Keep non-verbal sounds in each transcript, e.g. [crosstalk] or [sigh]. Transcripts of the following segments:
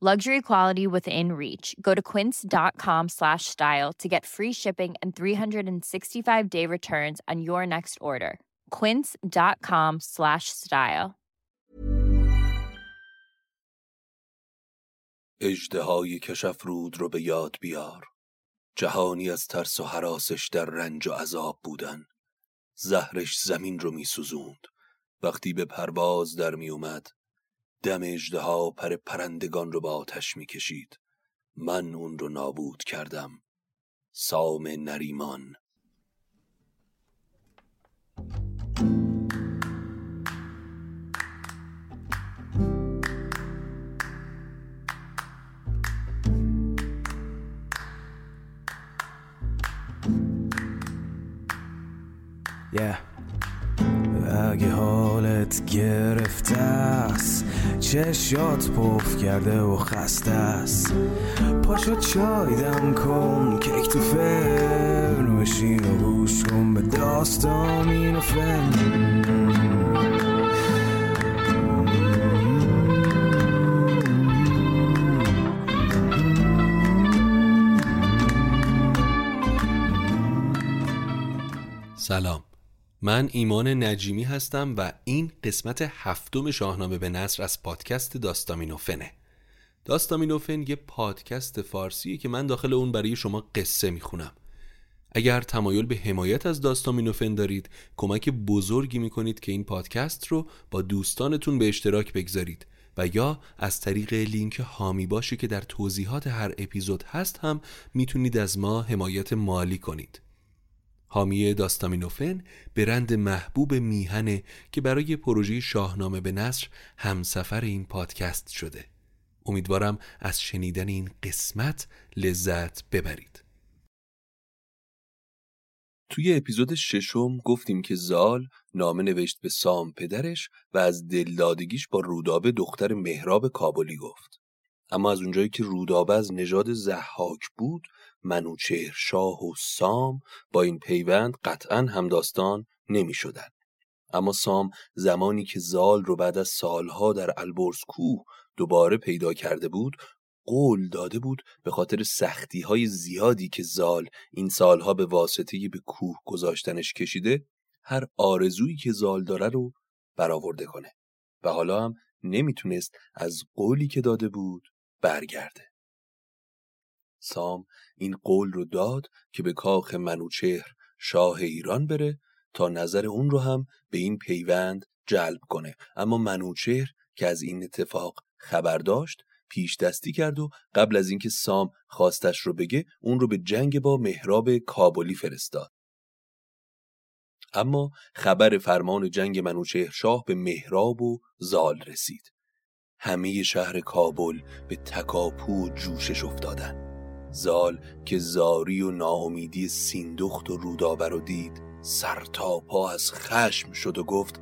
Luxury quality within reach. Go to quince.com slash style to get free shipping and 365 day returns on your next order. Quince.com slash style. اژدهای کشافرود رو به یاد بیار جهانی از ترس و حراسش در رنج و عذاب بودن زهرش زمین رو می سوزوند وقتی به پرواز در می اومد دم اژدها پر پرندگان رو به آتش می کشید من اون رو نابود کردم. سام نریمان. Yeah. اگه حالت گرفته است چشات پف کرده و خسته است. پاشو چای دم کن کیک تو فرن بشین و گوش کن به داستان و فن. سلام. من ایمان نجیمی هستم و این قسمت هفتم شاهنامه به نصر از پادکست داستامینوفنه. داستامینوفن یه پادکست فارسیه که من داخل اون برای شما قصه می‌خونم. اگر تمایل به حمایت از داستامینوفن دارید کمک بزرگی می‌کنید که این پادکست رو با دوستانتون به اشتراک بگذارید و یا از طریق لینک هامی باشی که در توضیحات هر اپیزود هست هم می‌تونید از ما حمایت مالی کنید. حامی داستامینوفن برند محبوب میهنه که برای پروژه شاهنامه به نصر همسفر این پادکست شده. امیدوارم از شنیدن این قسمت لذت ببرید. توی اپیزود ششم گفتیم که زال نامه نوشت به سام پدرش و از دلدادگیش با رودابه دختر مهراب کابلی گفت. اما از اونجایی که رودابه از نژاد زحاک بود منوچهر شاه و سام با این پیوند قطعا همداستان نمی شدن. اما سام زمانی که زال رو بعد از سالها در البرز کوه دوباره پیدا کرده بود قول داده بود به خاطر سختی های زیادی که زال این سالها به واسطه به کوه گذاشتنش کشیده هر آرزویی که زال داره رو برآورده کنه و حالا هم نمی‌تونست از قولی که داده بود برگرده سام این قول رو داد که به کاخ منوچهر شاه ایران بره تا نظر اون رو هم به این پیوند جلب کنه. اما منوچهر که از این اتفاق خبر داشت پیش دستی کرد و قبل از اینکه سام خواستش رو بگه اون رو به جنگ با مهراب کابلی فرستاد. اما خبر فرمان جنگ منوچهر شاه به مهراب و زال رسید. همه شهر کابل به تکاپو و جوشش افتادن. زال که زاری و ناامیدی سیندخت و رودابه رو دید سر تا پا از خشم شد و گفت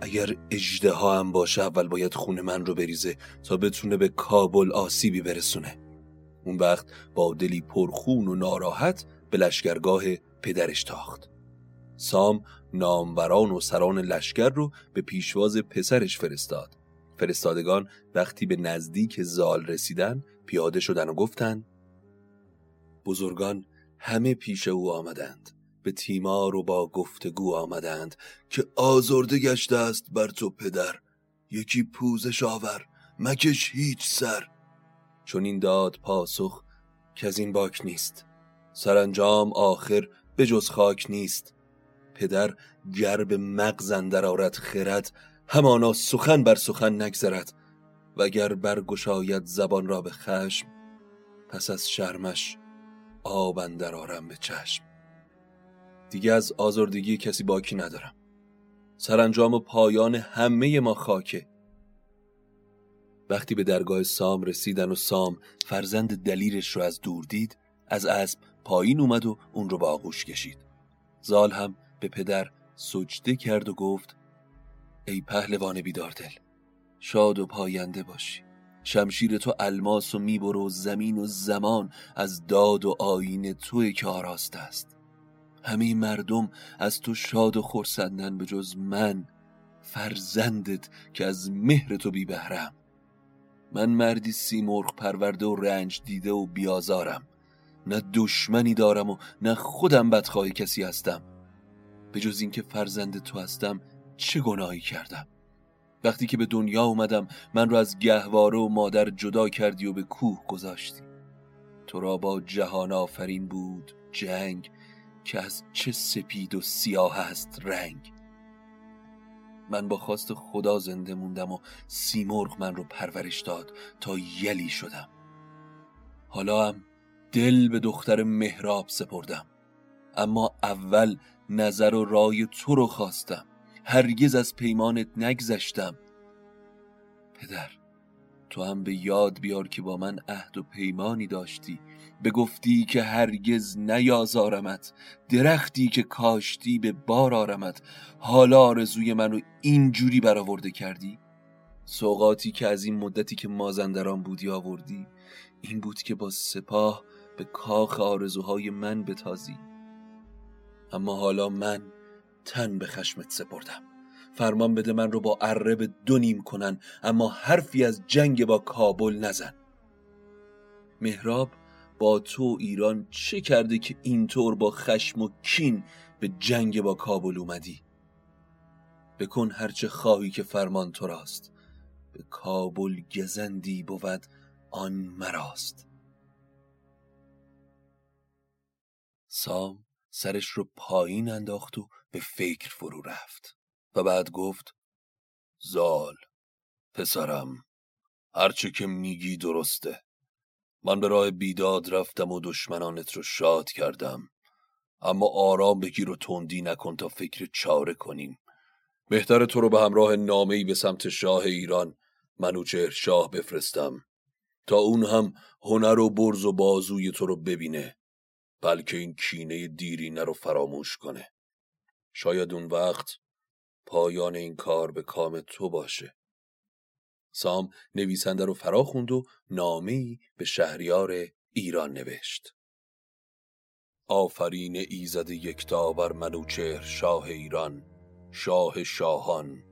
اگر اجده هم باشه اول باید خون من رو بریزه تا بتونه به کابل آسیبی برسونه. اون وقت با دلی پرخون و ناراحت به لشکرگاه پدرش تاخت. سام ناموران و سران لشکر رو به پیشواز پسرش فرستاد. فرستادگان وقتی به نزدیک زال رسیدن پیاده شدن و گفتند بزرگان همه پیش او آمدند. به تیمار و با گفتگو آمدند که آزرده گشته است بر تو پدر. یکی پوزش آور مکش هیچ سر. چون این داد پاسخ که از این باک نیست. سرانجام آخر به جز خاک نیست. پدر گرب مغزن در آرد خرد همانا سخن بر سخن نگذرد. وگر برگشاید زبان را به خشم پس از شرمش آب اندر آرم به چشم. دیگه از آزردگی کسی باکی ندارم. سرانجام و پایان همه ما خاکه. وقتی به درگاه سام رسیدن و سام فرزند دلیرش رو از دور دید از اسب پایین اومد و اون رو به آغوش کشید. زال هم به پدر سجده کرد و گفت ای پهلوان بیداردل شاد و پاینده باشی. شمشیر تو الماس و میبر و زمین و زمان از داد و آین توی که آراست است. همه مردم از تو شاد و خرسندن به جز من فرزندت که از مهر تو بی بهرم. من مردی سیمرغ پرورده و رنج دیده و بیازارم. نه دشمنی دارم و نه خودم بدخواهی کسی هستم. به جز اینکه فرزند تو هستم چه گناهی کردم؟ وقتی که به دنیا اومدم من رو از گهواره و مادر جدا کردی و به کوه گذاشتی. تو را با جهان آفرین بود جنگ که از چه سپید و سیاه است رنگ. من با خواست خدا زنده موندم و سیمرغ من رو پرورش داد تا یلی شدم. حالا هم دل به دختر مهراب سپردم. اما اول نظر و رای تو رو خواستم. هرگز از پیمانت نگذشتم. پدر تو هم به یاد بیار که با من عهد و پیمانی داشتی. به گفتی که هرگز نیازارمت درختی که کاشتی به بار آرمت. حالا آرزوی منو اینجوری برآورده کردی؟ سوقاتی که از این مدتی که مازندران بودی آوردی این بود که با سپاه به کاخ آرزوهای من بتازی. اما حالا من تن به خشمت سپردم. فرمان بده من رو با عرب دو نیم کنن اما حرفی از جنگ با کابل نزن. مهراب با تو ایران چه کرده که اینطور با خشم و کین به جنگ با کابل اومدی؟ بکن هرچه خواهی که فرمان تو راست به کابل گزندی بود آن مراست. سام سرش رو پایین انداخت و به فکر فرو رفت و بعد گفت زال پسرم هرچه که میگی درسته. من به راه بیداد رفتم و دشمنانت رو شاد کردم. اما آرام بگیر و تندی نکن تا فکر چاره کنیم. بهتر تو رو به همراه نامه‌ای به سمت شاه ایران منوچهر شاه بفرستم. تا اون هم هنر و برز و بازوی تو رو ببینه. بلکه این کینه دیرینه رو فراموش کنه. شاید اون وقت پایان این کار به کام تو باشه. سام نویسنده رو فرا خوند و نامه‌ای به شهریار ایران نوشت. آفرین ایزد یکتا بر منوچهر شاه ایران شاه شاهان.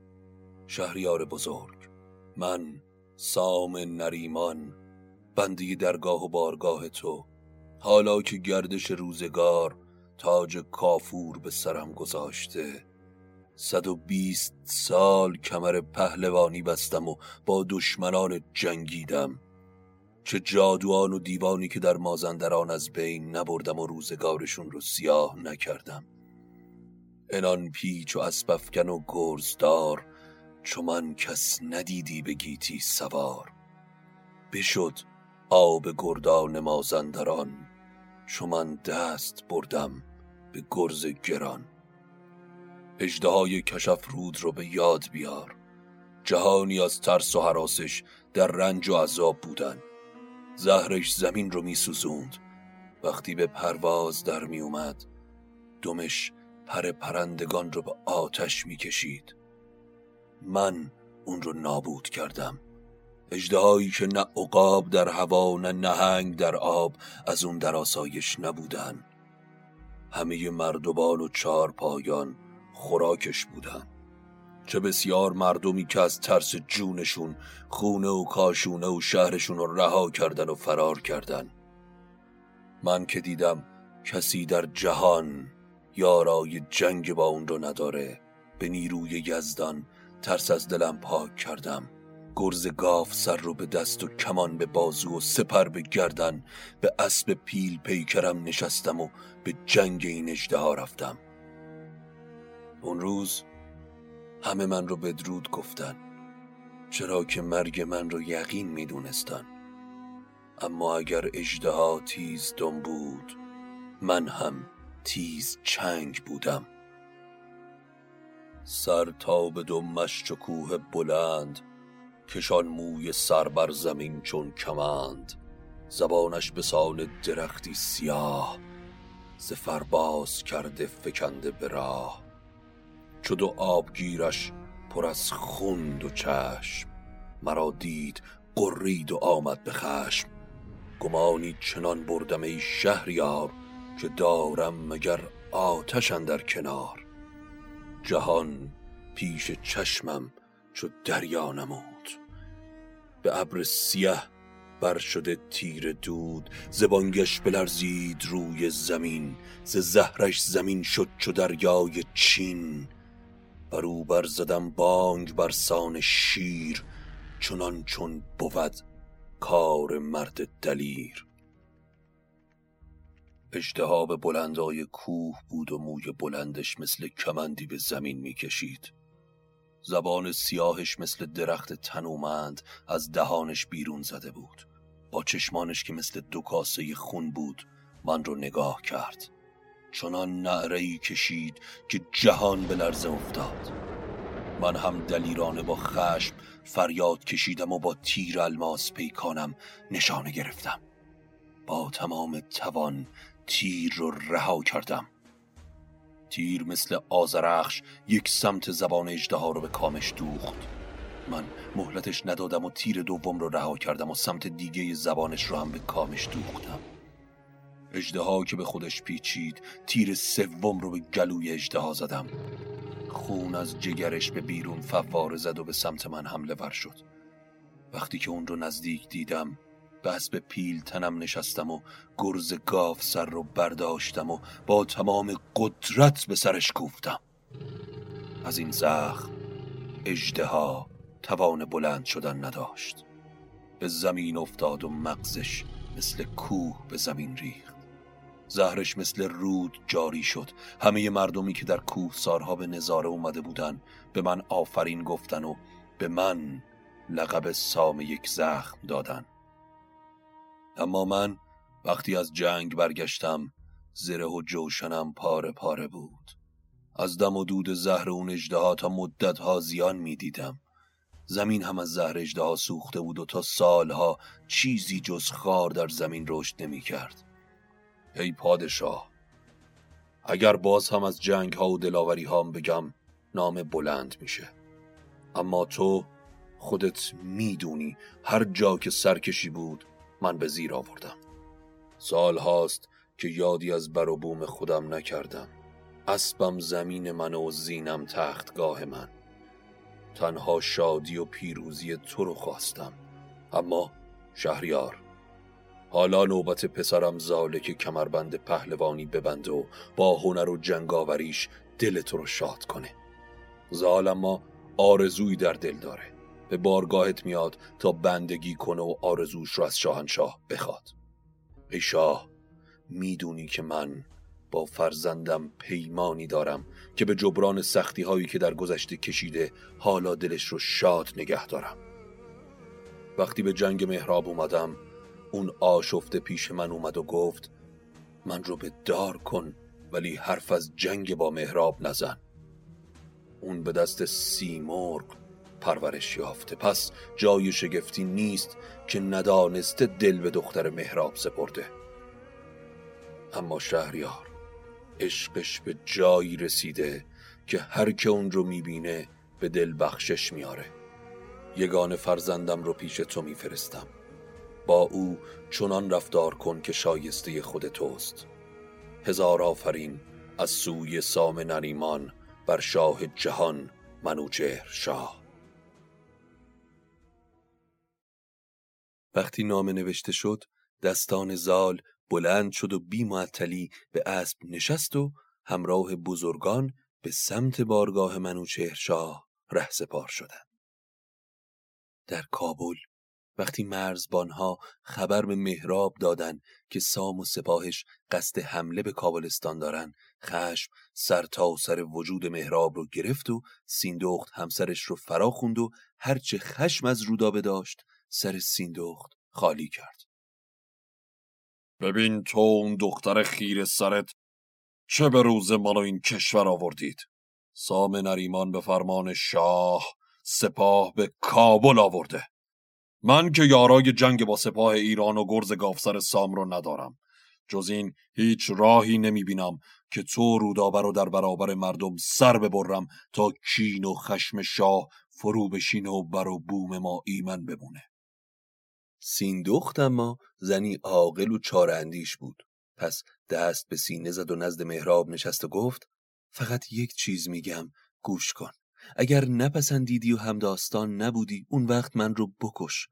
شهریار بزرگ من سام نریمان بندی درگاه و بارگاه تو. حالا که گردش روزگار تاج کافور به سرم گذاشته صد و بیست سال کمر پهلوانی بستم و با دشمنان جنگیدم. چه جادوان و دیوانی که در مازندران از بین نبردم و روزگارشون رو سیاه نکردم. انان پیچ و اسبفکن و گرزدار چو من کس ندیدی به گیتی سوار. بشد آب گردان مازندران چو دست بردم به گرز گران. اجدهای کشف رود رو به یاد بیار. جهانی از ترس و حراسش در رنج و عذاب بودن. زهرش زمین رو می سوزوند وقتی به پرواز در می اومد دمش پر پرندگان رو به آتش می کشید من اون رو نابود کردم. اجدهایی که نه عقاب در هوا نه نهنگ در آب از اون در آسایش نبودن. همه مردمان و چهار پایان خوراکش بودن. چه بسیار مردمی که از ترس جونشون خونه و کاشونه و شهرشون رو رها کردن و فرار کردن. من که دیدم کسی در جهان یارای جنگ با اون رو نداره. به نیروی یزدان ترس از دلم پاک کردم. گرز گاف سر رو به دست و کمان به بازو و سپر به گردن به اسب پیل پیکرم نشستم و به جنگ این اجده رفتم. اون روز همه من رو بدرود گفتن چرا که مرگ من رو یقین می‌دونستن. اما اگر اجده تیز دم بود من هم تیز چنگ بودم. سر تا به دو مشت کوه بلند کشان موی سر بر زمین چون کمند. زبانش به سان درختی سیاه زفر باز کرده فکنده به راه. چو آبگیرش پر از خوند و چشم مرا دید قرید و آمد به خشم. گمانی چنان بردم ای شهریار که دارم مگر آتش در کنار. جهان پیش چشمم چو دریا نمود به ابر سیه بر شده تیر دود زبانگش بلرزید روی زمین ز زهرش زمین شد چو دریای چین. بر او بر زدم بانگ بر سان شیر چنان چون بود کار مرد دلیر. اجدها به بلندای کوه بود و موی بلندش مثل کمندی به زمین می‌کشید. زبان سیاهش مثل درخت تنومند از دهانش بیرون زده بود. با چشمانش که مثل دو کاسه خون بود من رو نگاه کرد. چنان نعره کشید که جهان به لرزه افتاد. من هم دلیرانه با خشم فریاد کشیدم و با تیر الماس پیکانم نشانه گرفتم. با تمام توان تیر رو رها کردم. تیر مثل آزرخش یک سمت زبان اجده رو به کامش دوخت. من مهلتش ندادم و تیر دوم رو رها کردم و سمت دیگه زبانش رو هم به کامش دوختم. اجده که به خودش پیچید تیر سوم رو به گلوی اجده زدم. خون از جگرش به بیرون فواره زد و به سمت من حمله ور شد. وقتی که اون رو نزدیک دیدم به اسب پیل تنم نشستم و گرز گاف سر رو برداشتم و با تمام قدرت به سرش کوفتم. از این زخم اجدها توان بلند شدن نداشت. به زمین افتاد و مغزش مثل کوه به زمین ریخت. زهرش مثل رود جاری شد. همه مردمی که در کوه سارها به نظاره اومده بودن به من آفرین گفتن و به من لقب سام یک زخم دادن. اما من وقتی از جنگ برگشتم زره و جوشنم پاره پاره بود. از دم و دود زهر اون اجده تا مدت ها زیان می دیدم زمین هم از زهر اجده سوخته بود و تا سالها چیزی جز خار در زمین رشد نمی کرد ای پادشاه اگر باز هم از جنگ ها و دلاوری هام بگم نام بلند میشه. اما تو خودت می‌دونی هر جا که سرکشی بود من به زیر آوردم. سال هاست که یادی از بر و بوم خودم نکردم. اسبم زمین من و زینم تختگاه من. تنها شادی و پیروزی تو رو خواستم. اما شهریار حالا نوبت پسرم زاله که کمربند پهلوانی ببنده و با هنر و جنگاوریش دل تو رو شاد کنه. زال اما آرزویی در دل داره. به بارگاهت میاد تا بندگی کنه و آرزوش رو از شاهنشاه بخواد. ای شاه می‌دونی که من با فرزندم پیمانی دارم که به جبران سختی هایی که در گذشته کشیده حالا دلش رو شاد نگه دارم. وقتی به جنگ مهراب اومدم اون آشفته پیش من اومد و گفت من رو به دار کن ولی حرف از جنگ با مهراب نزن. اون به دست سیمرغ پرورش یافته. پس جای شگفتی نیست که ندانسته دل به دختر مهراب سپرده. اما شهریار عشقش به جایی رسیده که هر که اون رو می‌بینه به دل بخشش میاره یگان فرزندم رو پیش تو میفرستم. با او چنان رفتار کن که شایسته خود توست. هزار آفرین از سوی سام نریمان بر شاه جهان منوچهر شاه. وقتی نامه نوشته شد دستان زال بلند شد و بی معطلی به اسب نشست و همراه بزرگان به سمت بارگاه منوچهر شاه ره سپار شدند. در کابل وقتی مرزبانها خبر به مهراب دادن که سام و سپاهش قصد حمله به کابلستان دارن خشم سر تا سر وجود مهراب رو گرفت و سیندخت همسرش رو فرا خوند و هرچه خشم از رودابه داشت سر سیندخت خالی کرد. ببین تو اون دختر خیر سرت چه به روز منو این کشور آوردید؟ سام نریمان به فرمان شاه سپاه به کابل آورده. من که یارای جنگ با سپاه ایران و گرز گافسر سام رو ندارم. جز این هیچ راهی نمی بینم که تو رودابه رو در برابر مردم سر ببرم تا کین و خشم شاه فرو بشین و بر و بوم ما ایمن بمونه. سیندخت اما زنی عاقل و چاراندیش بود. پس دست به سینه زد و نزد مهراب نشست و گفت فقط یک چیز میگم گوش کن. اگر نپسندیدی و همداستان نبودی اون وقت من رو بکش.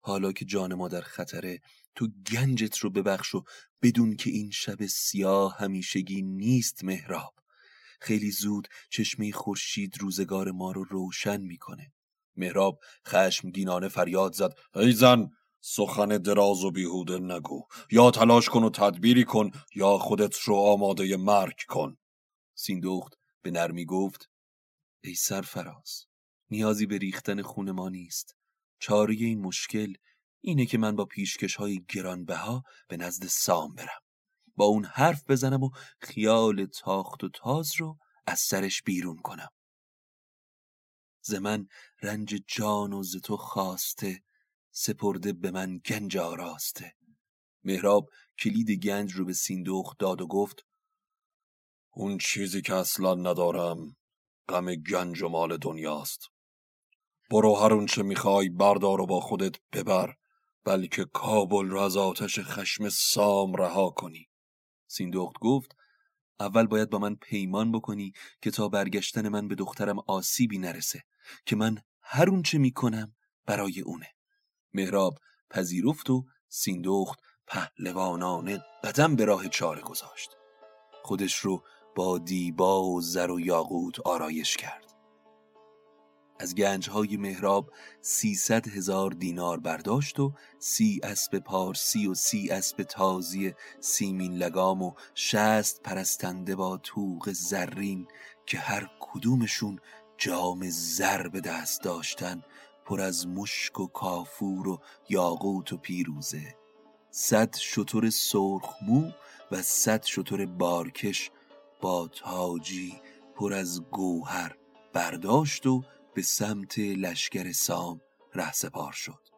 حالا که جان ما در خطره تو گنجت رو ببخش و بدون که این شب سیاه همیشگی نیست مهراب خیلی زود چشمه خورشید روزگار ما رو روشن می‌کنه. مهراب خشمگینانه فریاد زد ای زن! سخن دراز و بیهوده نگو. یا تلاش کن و تدبیری کن یا خودت رو آماده مرگ کن. سیندخت به نرمی گفت ای سرفراز نیازی به ریختن خون ما نیست. چاره این مشکل اینه که من با پیشکش های گرانبها به نزد سام برم. با اون حرف بزنم و خیال تاخت و تاز رو از سرش بیرون کنم. ز من رنج جان و ز تو خواسته سپرده به من گنج آراسته. مهراب کلید گنج رو به سیندوخ داد و گفت اون چیزی که اصلا ندارم غم گنج و مال دنیاست. برو هر اون چه می‌خوای بردار و با خودت ببر بلکه کابل را از آتش خشم سام رها کنی. سیندخت گفت اول باید با من پیمان بکنی که تا برگشتن من به دخترم آسیبی نرسه که من هر اون چه می‌کنم برای اونه. مهراب پذیرفت و سیندخت پهلوانانه قدم به راه چاره گذاشت. خودش رو با دیبا و زر و یاقوت آرایش کرد. از گنجهای مهراب سیصد هزار دینار برداشت و سی اسب پارسی و سی اسب تازی سیمین لگام و شست پرستنده با توق زرین که هر کدومشون جام زر به دست داشتن پر از مشک و کافور و یاقوت و پیروزه. صد شطور سرخ مو و صد شطور بارکش با تاجی پر از گوهر برداشت و به سمت لشکر سام رهسپار شد.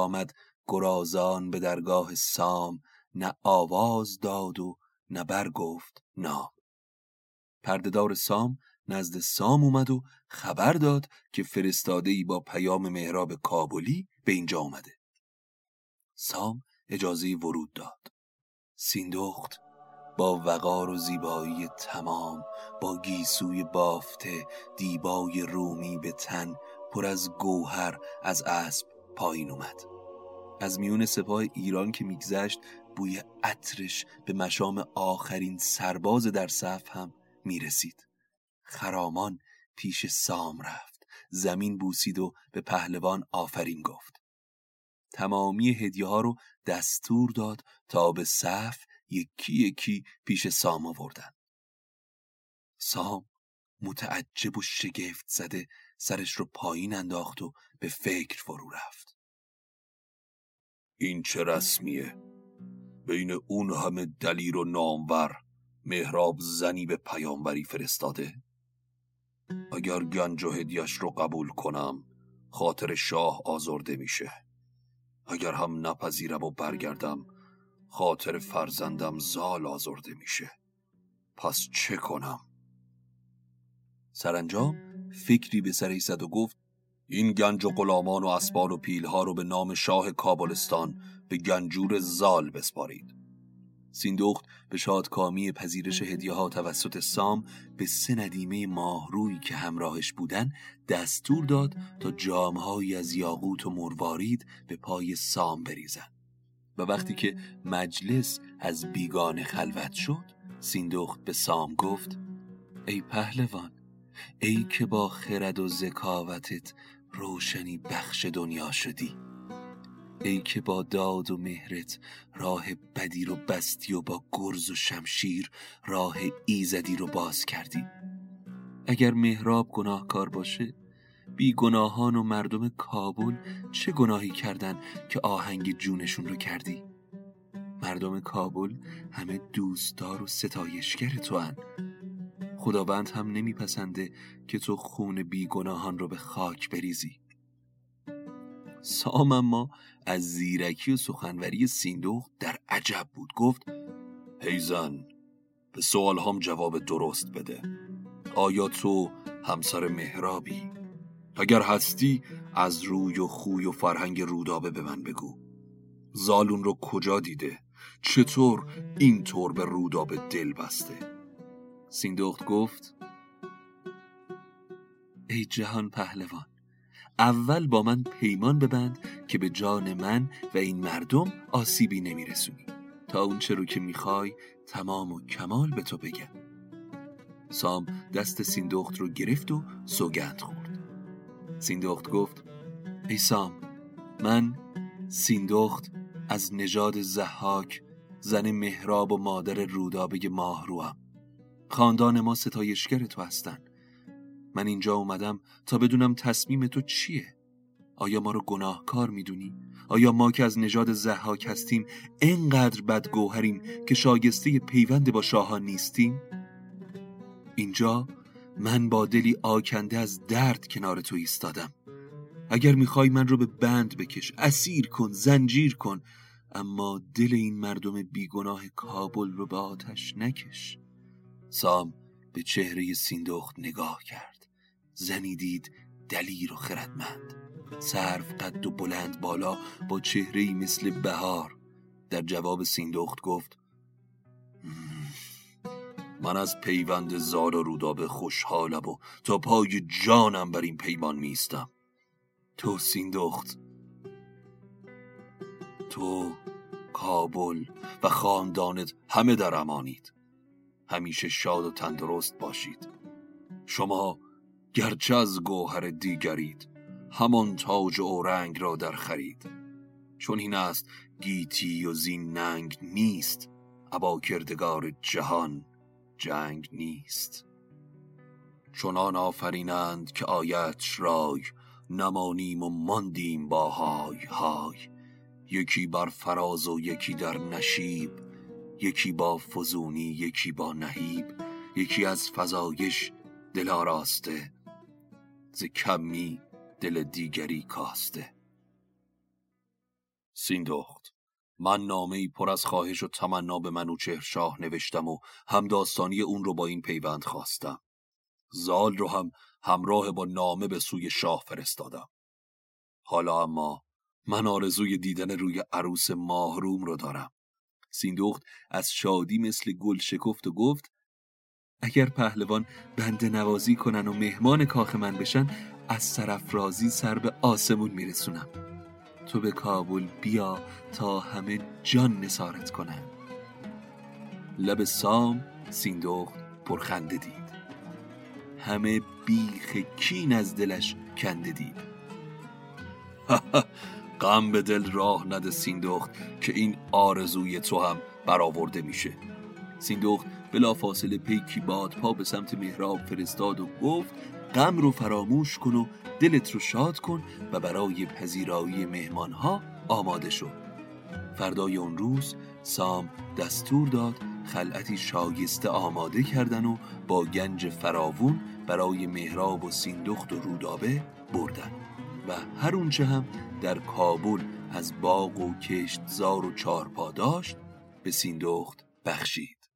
بیامد گرازان به درگاه سام نه آواز داد و نه برگفت نام. پردهدار سام نزد سام اومد و خبر داد که فرستاده ای با پیام مهراب کابلی به اینجا اومده سام اجازه ورود داد. سیندخت با وقار و زیبایی تمام با گیسوی بافته دیبای رومی به تن پر از گوهر از اسب پایین اومد. از میون سپاه ایران که میگذشت بوی عطرش به مشام آخرین سرباز در صف هم می‌رسید. خرامان پیش سام رفت. زمین بوسید و به پهلوان آفرین گفت. تمامی هدیه ها رو دستور داد تا به صف یکی یکی پیش سام آوردن. سام متعجب و شگفت زده سرش رو پایین انداخت و به فکر فرو رفت. این چه رسمیه؟ بین اون همه دلیر و نامور مهراب زنی به پیامبری فرستاده؟ اگر گنج و هدیش رو قبول کنم خاطر شاه آزرده میشه. اگر هم نپذیرم و برگردم خاطر فرزندم زال آزرده میشه. پس چه کنم؟ سرانجام فکری به سر زد و گفت این گنج و غلامان و اسبان و پیلها رو به نام شاه کابلستان به گنجور زال بسپارید. سیندخت به شادکامی پذیرش هدیه ها توسط سام به سه ندیمه ماهرویی که همراهش بودن دستور داد تا جامهایی از یاقوت و مروارید به پای سام بریزن. و وقتی که مجلس از بیگانه خلوت شد سیندخت به سام گفت ای پهلوان ای که با خرد و ذکاوتت روشنی بخش دنیا شدی. ای که با داد و مهرت راه بدی رو بستی و با گرز و شمشیر راه ایزدی رو باز کردی. اگر مهراب گناهکار باشه بی گناهان و مردم کابل چه گناهی کردن که آهنگ جونشون رو کردی؟ مردم کابل همه دوستدار و ستایشگر تو هن. خداوند هم نمیپسنده که تو خون بیگناهان رو به خاک بریزی. سام اما از زیرکی و سخنوری سیندوخ در عجب بود. گفت هیزن به سوال هم جواب درست بده. آیا تو همسر مهرابی؟ اگر هستی از روی و خوی و فرهنگ رودابه به من بگو. زالون رو کجا دیده؟ چطور اینطور به رودابه دل بسته؟ سیندخت گفت ای جهان پهلوان اول با من پیمان ببند که به جان من و این مردم آسیبی نمیرسونی. تا اون رو که می‌خوای تمام و کمال به تو بگم. سام دست سیندخت رو گرفت و سوگند خورد. سیندخت گفت ای سام من سیندخت از نژاد زحاک زن مهراب و مادر رودابه ماهروام. خاندان ما ستایشگر تو هستن من اینجا اومدم تا بدونم تصمیم تو چیه آیا ما رو گناهکار می‌دونی؟ آیا ما که از نژاد زحاک هستیم انقدر بدگوهریم که شاگسته پیوند با شاهان نیستیم؟ اینجا من با دلی آکنده از درد کنار تو ایستادم اگر می‌خوای من رو به بند بکش اسیر کن زنجیر کن اما دل این مردم بیگناه کابل رو به آتش نکش سام به چهره سیندخت نگاه کرد. زنی دید دلیر و خردمند. سرف قد و بلند بالا با چهره مثل بهار. در جواب سیندخت گفت من از پیوند زال و رودابه خوشحالم و تا پای جانم بر این پیمان میستم تو سیندخت. تو کابل و خاندانت همه در امانید. همیشه شاد و تندرست باشید. شما گرچه از گوهر دیگرید همان تاج و رنگ را در خرید. چون این است گیتی و زین ننگ نیست. ابا کردگار جهان جنگ نیست. چنان آفرینند که آیت رای نمانیم و ماندیم با های های. یکی بر فراز و یکی در نشیب. یکی با فزونی یکی با نهیب یکی از فزایش دل آراسته ز کمی دل دیگری کاسته. سیندخت من نامه ای پر از خواهش و تمنا به منوچهر شاه نوشتم و همداستانی اون رو با این پیوند خواستم. زال رو هم همراه با نامه به سوی شاه فرستادم. حالا اما من آرزوی دیدن روی عروس ماهروم رو دارم. سیندخت از شادی مثل گل شکفت و گفت اگر پهلوان بنده نوازی کنن و مهمان کاخ من بشن از سرفرازی سر به آسمون میرسونم. تو به کابل بیا تا همه جان نسارت کنن. لب سام سیندخت پرخنده دید. همه بیخ کین از دلش کنده دید. [laughs] غم به دل راه نده سیندخت که این آرزوی تو هم برآورده میشه. سیندخت بلا فاصله پیکی باد پا به سمت مهراب فرستاد و گفت غم رو فراموش کن و دلت رو شاد کن و برای پذیرایی مهمان ها آماده شو. فردای اون روز سام دستور داد خلعتی شایسته آماده کردن و با گنج فراوون برای مهراب و سیندخت و رودابه بردن. و هر اونچه هم در کابل از باغ و کشتزار و چارپا داشت به سیندخت بخشید.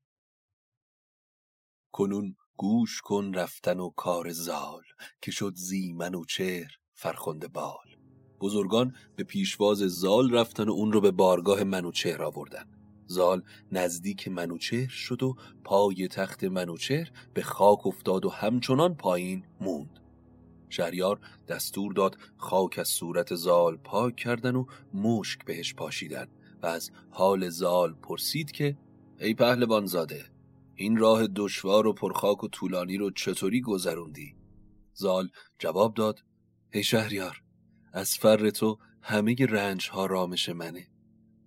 کنون گوش کن رفتن و کار زال که شد زیمن و چهر فرخنده بال. بزرگان به پیشواز زال رفتن و اون رو به بارگاه منوچهر آوردن. زال نزدیک منوچهر شد و پای تخت منوچهر به خاک افتاد و همچنان پایین موند. شهریار دستور داد خاک از صورت زال پاک کردن و مشک بهش پاشیدن و از حال زال پرسید که ای پهلوان زاده این راه دشوار و پرخاک و طولانی رو چطوری گذروندی؟ زال جواب داد ای شهریار از فر تو همه رنج ها رامش منه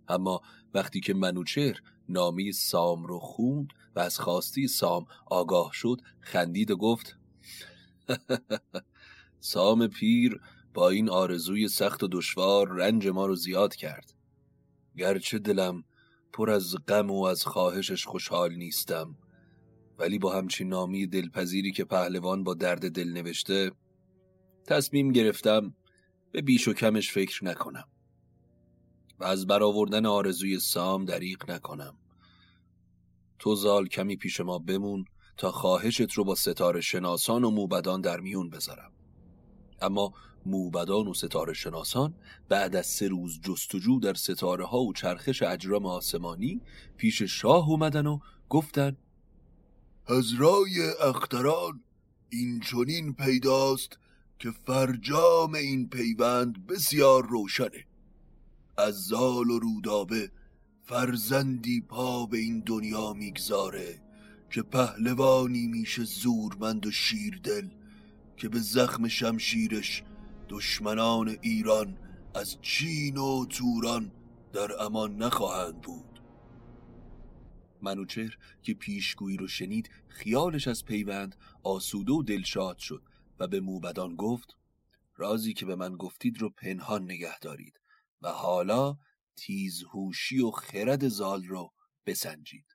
اما وقتی که منوچهر نامی سام رو خوند و از خواستی سام آگاه شد خندید و گفت [laughs] سام پیر با این آرزوی سخت و دشوار رنج ما رو زیاد کرد. گرچه دلم پر از غم و از خواهشش خوشحال نیستم ولی با همچین نامی دلپذیری که پهلوان با درد دل نوشته تصمیم گرفتم به بیش و کمش فکر نکنم و از برآوردن آرزوی سام دریق نکنم. تو زال کمی پیش ما بمون تا خواهشت رو با ستاره شناسان و موبدان در میون بذارم. اما موبدان و ستاره شناسان بعد از سه روز جستجو در ستاره ها و چرخش اجرام آسمانی پیش شاه اومدن و گفتن از رای اختران این چونین پیداست که فرجام این پیوند بسیار روشنه. از زال و رودابه فرزندی پا به این دنیا می‌گذاره که پهلوانی میشه زورمند و شیردل. که به زخم شمشیرش دشمنان ایران از چین و توران در امان نخواهند بود. منوچهر که پیشگویی رو شنید خیالش از پیوند آسوده و دلشاد شد و به موبدان گفت رازی که به من گفتید رو پنهان نگه دارید و حالا تیزهوشی و خرد زال رو بسنجید.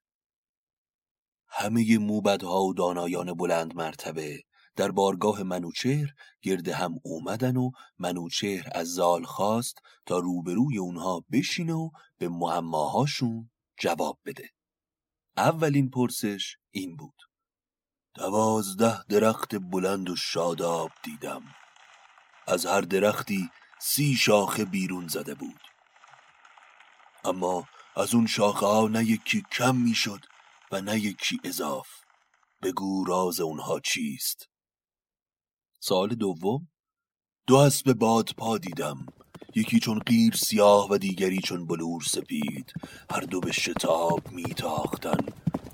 همه موبدها و دانایان بلند مرتبه در بارگاه منوچهر گرد هم اومدن و منوچهر از زال خواست تا روبروی اونها بشینه و به معماهاشون جواب بده. اولین پرسش این بود. دوازده درخت بلند و شاداب دیدم. از هر درختی سی شاخه بیرون زده بود. اما از اون شاخه ها نه یکی کم می‌شد و نه یکی اضاف. بگو راز اونها چیست؟ سال دوم؟ دو اسب باد پا دیدم. یکی چون قیر سیاه و دیگری چون بلور سپید. هر دو به شتاب میتاختن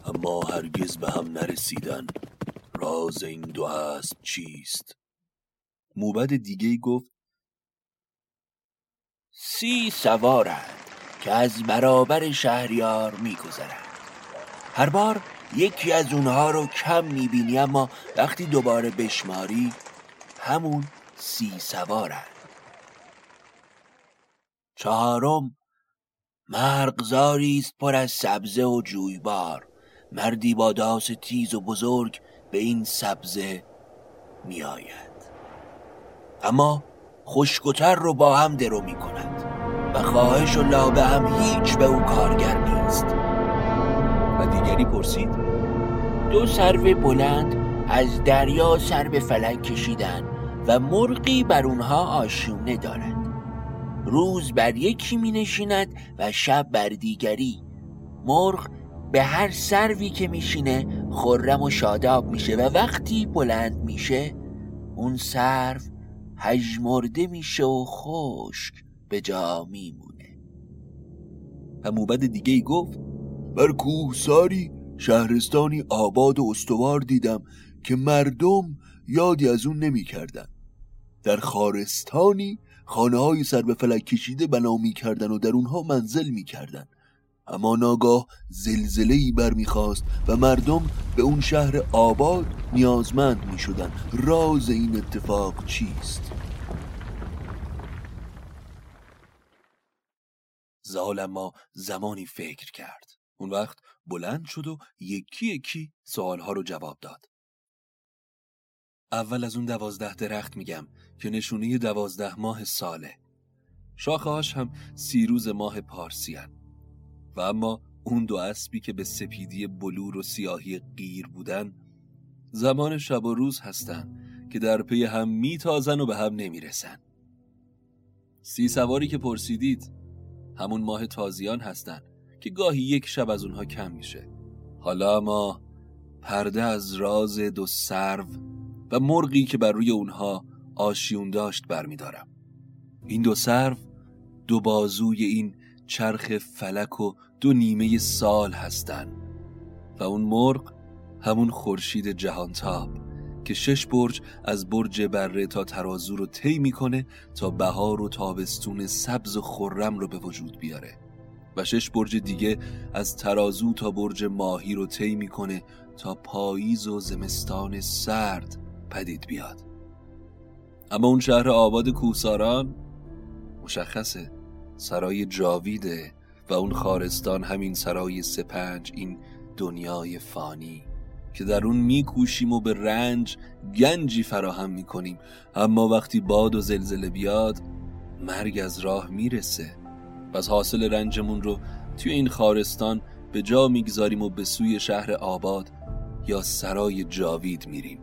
اما هرگز به هم نرسیدن. راز این دو اسب چیست؟ موبد دیگه گفت سی سوارند که از برابر شهریار میگذرند هر بار یکی از اونها رو کم می‌بینی اما وقتی دوباره بشماری همون سی سوارند چهارم مرغزاری است پر از سبزه و جویبار. مردی با داس تیز و بزرگ به این سبزه میآید. اما خشکتر رو با هم درو می کند و خواهش و لابه هم هیچ به او کارگر نیست. و دیگری پرسید دو سرو بلند از دریا سر به فلک کشیدن و مرغی بر اونها آشونه دارند روز بر یکی می نشیند و شب بر دیگری. مرغ به هر سروی که میشینه خرم و شاداب میشه و وقتی بلند میشه اون سرو هجمرده میشه و خشک به جا میمونه و موبد دیگه ای گفت بر کوهساری شهرستانی آباد و استوار دیدم که مردم یادی از اون نمی کردن. در خارستانی خانه های سر به فلک کشیده بنا می کردن و در اونها منزل می کردن. اما ناگاه زلزله ای برمیخواست و مردم به اون شهر آباد نیازمند می شدن. راز این اتفاق چیست؟ زال اما زمانی فکر کرد اون وقت بلند شد و یکی یکی سوالها رو جواب داد اول از اون دوازده درخت میگم که نشونه دوازده ماه ساله. شاخهاش هم سی روز ماه پارسیان و اما اون دو اسبی که به سپیدی بلور و سیاهی غیر بودن زمان شب و روز هستن که در پی هم میتازن و به هم نمی‌رسن. سی سواری که پرسیدید همون ماه تازیان هستن که گاهی یک شب از اونها کم میشه. حالا ما پرده از راز دو سرو و مرغی که بر روی اونها آشیون داشت برمیدارم. این دو سرو دو بازوی این چرخ فلک و دو نیمه سال هستند و اون مرغ همون خورشید جهانتاب که شش برج از برج بره تا ترازو رو طی می‌کنه تا بهار و تابستون سبز و خرم رو به وجود بیاره و شش برج دیگه از ترازو تا برج ماهی رو طی می‌کنه تا پاییز و زمستان سرد پدید بیاد. اما اون شهر آباد کوهساران مشخصه. سرای جاویده و اون خارستان همین سرای سپنج این دنیای فانی که در اون میکوشیم و به رنج گنجی فراهم می‌کنیم. اما وقتی باد و زلزله بیاد مرگ از راه می‌رسه. پس حاصل رنجمون رو توی این خارستان به جا می‌گذاریم و به سوی شهر آباد یا سرای جاوید میریم.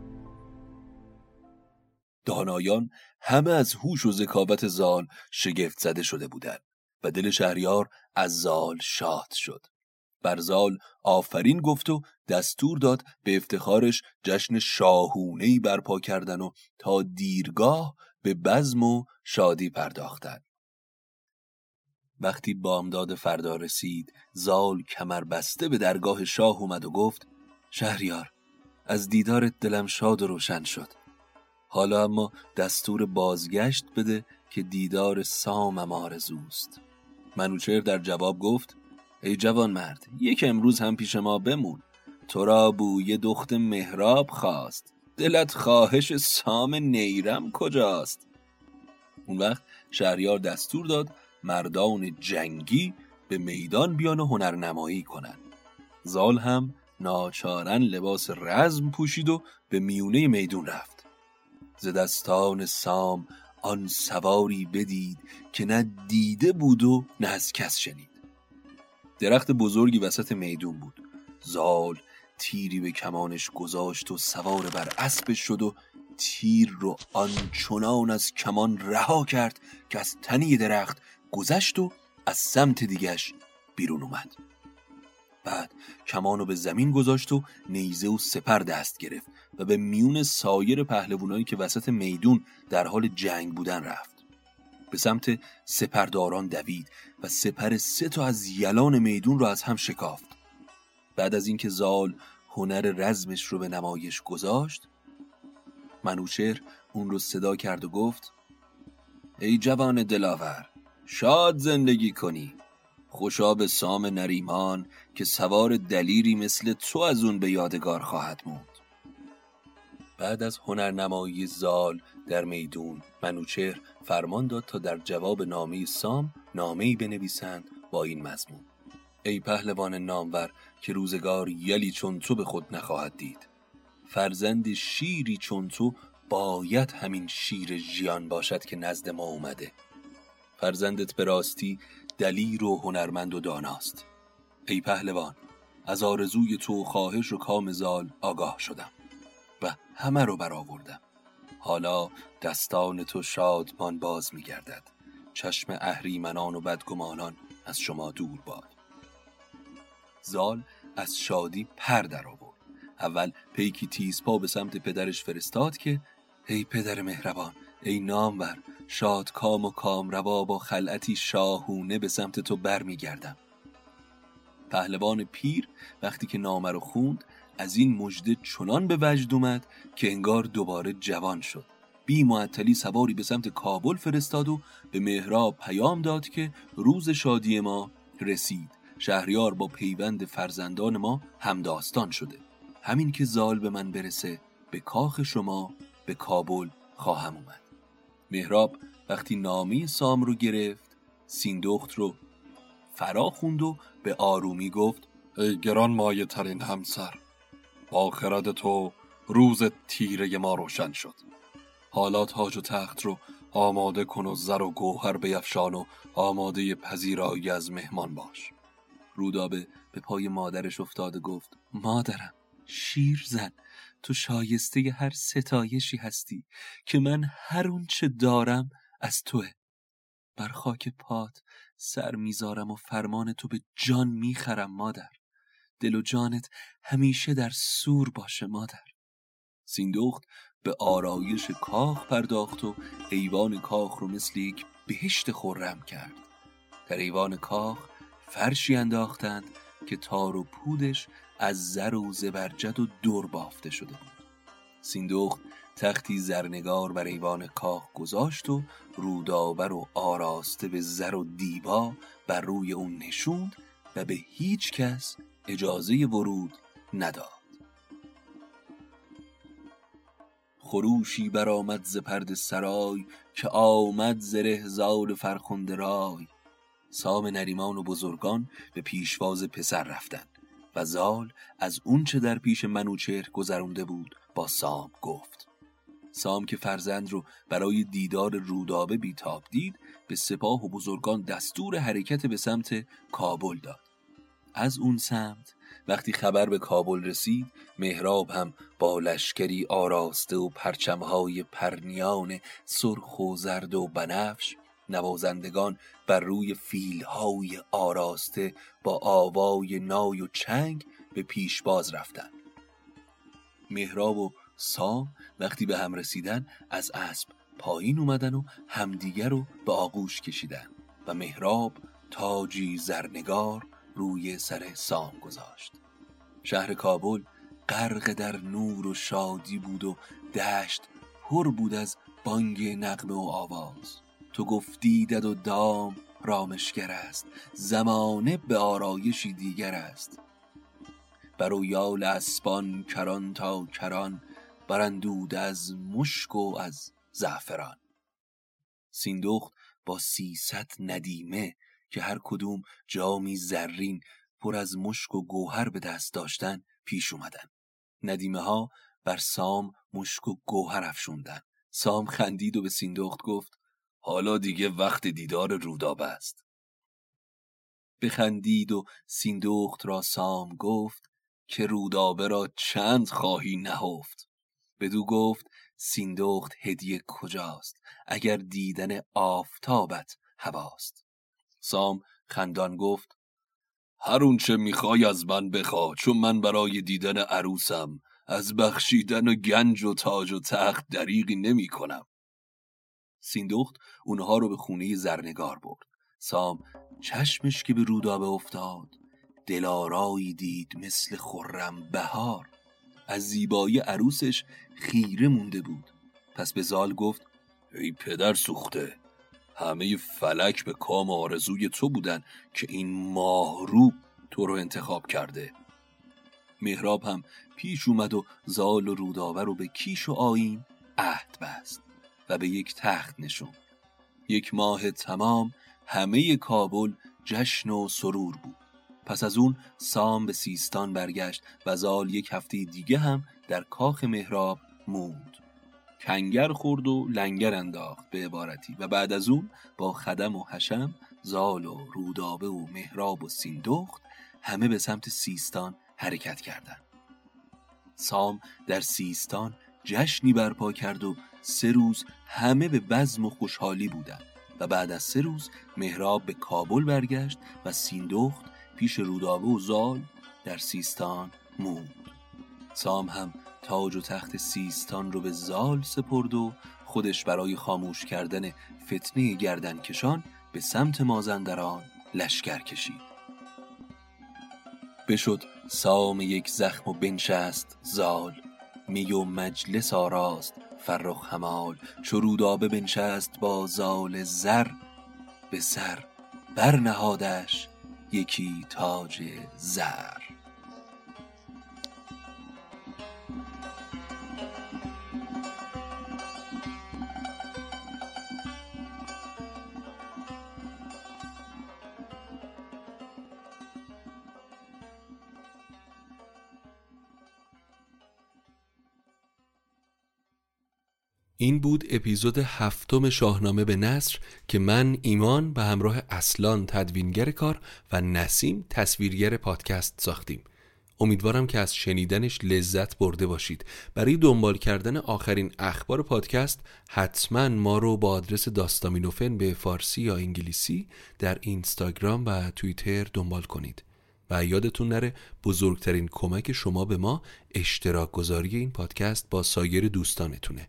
دانایان همه از هوش و ذکاوت زال شگفت زده شده بودند و دل شهریار از زال شاد شد. بر زال آفرین گفت و دستور داد به افتخارش جشن شاهونهی برپا کردن و تا دیرگاه به بزم و شادی پرداختند. وقتی بامداد فردا رسید زال کمر بسته به درگاه شاه اومد و گفت شهریار از دیدارت دلم شاد و روشن شد. حالا اما دستور بازگشت بده که دیدار سامم آرزوست. منوچهر در جواب گفت ای جوان مرد یک امروز هم پیش ما بمون. تو را بوی دخت مهراب خواست. دلت خواهش سام نیرم کجاست؟ اون وقت شهریار دستور داد مردان جنگی به میدان بیان و هنرنمایی کنند. زال هم ناچارن لباس رزم پوشید و به میونه میدون رفت. ز دستان سام آن سواری بدید که نه دیده بود و نه از کس شنید. درخت بزرگی وسط میدون بود. زال تیری به کمانش گذاشت و سوار بر اسبش شد و تیر رو آنچنان از کمان رها کرد که از تنی درخت گذشت و از سمت دیگش بیرون اومد. بعد کمانو به زمین گذاشت و نیزه و سپر دست گرفت و به میون سایر پهلوانایی که وسط میدون در حال جنگ بودن رفت. به سمت سپرداران دوید و سپر سه تا از یلان میدون را از هم شکافت. بعد از اینکه زال هنر رزمش رو به نمایش گذاشت منوچهر اون رو صدا کرد و گفت ای جوان دلاور شاد زندگی کنی. خوشا به سام نریمان که سوار دلیری مثل تو از اون به یادگار خواهد موند. بعد از هنرنمایی زال در میدون منوچهر فرمان داد تا در جواب نامه سام نامه‌ای بنویسند با این مضمون. ای پهلوان نامور که روزگار یلی چون تو به خود نخواهد دید. فرزند شیری چون تو باید همین شیر ژیان باشد که نزد ما اومده. فرزندت به راستی دلیر و هنرمند و داناست. ای پهلوان از آرزوی تو خواهش و کام زال آگاه شدم و همه رو برآوردم. حالا دستان تو شادمان باز میگردد. چشم اهریمنان و بدگمانان از شما دور باد. زال از شادی پر در آورد اول پیکی تیز پا به سمت پدرش فرستاد که ای پدر مهربان ای نامور شاد کام و کام روا با خلعتی شاهونه به سمت تو برمیگردم. پهلوان پیر وقتی که نامه رو خوند از این مژده چنان به وجد اومد که انگار دوباره جوان شد. بی معطلی سواری به سمت کابل فرستاد و به مهراب پیام داد که روز شادی ما رسید. شهریار با پیوند فرزندان ما همداستان شده. همین که زال به من برسه به کاخ شما به کابل خواهم اومد. مهراب وقتی نامی سام رو گرفت سیندخت رو فرا خوند و به آرومی گفت ای گران مایه ترین همسر با خرد تو روز تیره ما روشن شد. حالا تاج و تخت رو آماده کن و زر و گوهر بیفشان و آماده پذیرایی از مهمان باش. رودابه به پای مادرش افتاده گفت مادرم شیر زن. تو شایسته هر ستایشی هستی که من هر اون چه دارم از توه. بر خاک پات سر می‌ذارم و فرمان تو به جان می‌خرم مادر. دل و جانت همیشه در سور باشه مادر. سیندخت به آرایش کاخ پرداخت و ایوان کاخ رو مثل یک بهشت خورم کرد. در ایوان کاخ فرشی انداختند که تار و پودش از زر و زبرجد و دور بافته شده بود. سیندخت تختی زرنگار بر ایوان کاخ گذاشت و رودابر و آراسته به زر و دیبا بر روی اون نشوند و به هیچ کس اجازه ورود نداد. خروشی برآمد ز پرد سرای که آمد زره زال فرخنده رای. سام نریمان و بزرگان به پیشواز پسر رفتند. و زال از اونچه در پیش منوچهر گذرونده بود با سام گفت. سام که فرزند رو برای دیدار رودابه بیتاب دید به سپاه و بزرگان دستور حرکت به سمت کابل داد. از اون سمت وقتی خبر به کابل رسید مهراب هم با لشکری آراسته و پرچمهای پرنیان سرخ و زرد و بنفش نوازندگان بر روی فیلهای آراسته با آوای نای و چنگ به پیشباز رفتند. مهراب و سام وقتی به هم رسیدن از اسب پایین اومدن و همدیگر رو به آغوش کشیدن و مهراب تاجی زرنگار روی سر سام گذاشت. شهر کابل غرق در نور و شادی بود و دشت پر بود از بانگ نقمه و آواز. تو گفتی دد و دام رامشگر است. زمانه به آرایشی دیگر است. بر یال اسبان کران تا کران برندود از مشک و از زعفران. سیندخت با سیصد ندیمه که هر کدوم جامی زرین پر از مشک و گوهر به دست داشتن پیش اومدن. ندیمه ها بر سام مشک و گوهر افشوندن. سام خندید و به سیندخت گفت حالا دیگه وقت دیدار رودابه است. بخندید و سیندخت را سام گفت که رودابه را چند خواهی نهفت. بدو گفت سیندخت هدیه کجاست؟ اگر دیدن آفتابت هواست. سام خندان گفت هر اون چه می‌خوای از من بخوا چون من برای دیدن عروسم از بخشیدن و گنج و تاج و تخت دریغی نمی کنم سیندخت اونها رو به خونه زرنگار برد. سام چشمش که به رودابه افتاد دلارایی دید مثل خرم بهار. از زیبایی عروسش خیره مونده بود. پس به زال گفت ای پدر سوخته همه فلک به کام آرزوی تو بودن که این ماهرو تو رو انتخاب کرده. مهراب هم پیش اومد و زال و رودابه رو به کیش و آین عهد بست. و به یک تخت نشون یک ماه تمام همه کابل جشن و سرور بود. پس از اون سام به سیستان برگشت و زال یک هفته دیگه هم در کاخ مهراب موند. کنگر خورد و لنگر انداخت به عبارتی و بعد از اون با خدم و حشم زال و رودابه و مهراب و سیندخت همه به سمت سیستان حرکت کردند. سام در سیستان جشنی برپا کرد و سه روز همه به بزم و خوشحالی بودند و بعد از سه روز مهراب به کابل برگشت و سیندخت پیش رودابه و زال در سیستان موند. سام هم تاج و تخت سیستان رو به زال سپرد و خودش برای خاموش کردن فتنه گردنکشان به سمت مازندران لشکر کشید. بشد سام یک زخم و بنشست زال. می و مجلس آراست. فرخ همال چو رودابه بنشست با زال زر به سر برنهادش یکی تاج زر. این بود اپیزود هفتم شاهنامه به نصر که من ایمان به همراه اصلان تدوینگر کار و نسیم تصویرگر پادکست ساختیم. امیدوارم که از شنیدنش لذت برده باشید. برای دنبال کردن آخرین اخبار پادکست حتما ما رو با آدرس داستامینوفن به فارسی یا انگلیسی در اینستاگرام و توییتر دنبال کنید. و یادتون نره بزرگترین کمک شما به ما اشتراک گذاری این پادکست با سایر دوستانتونه.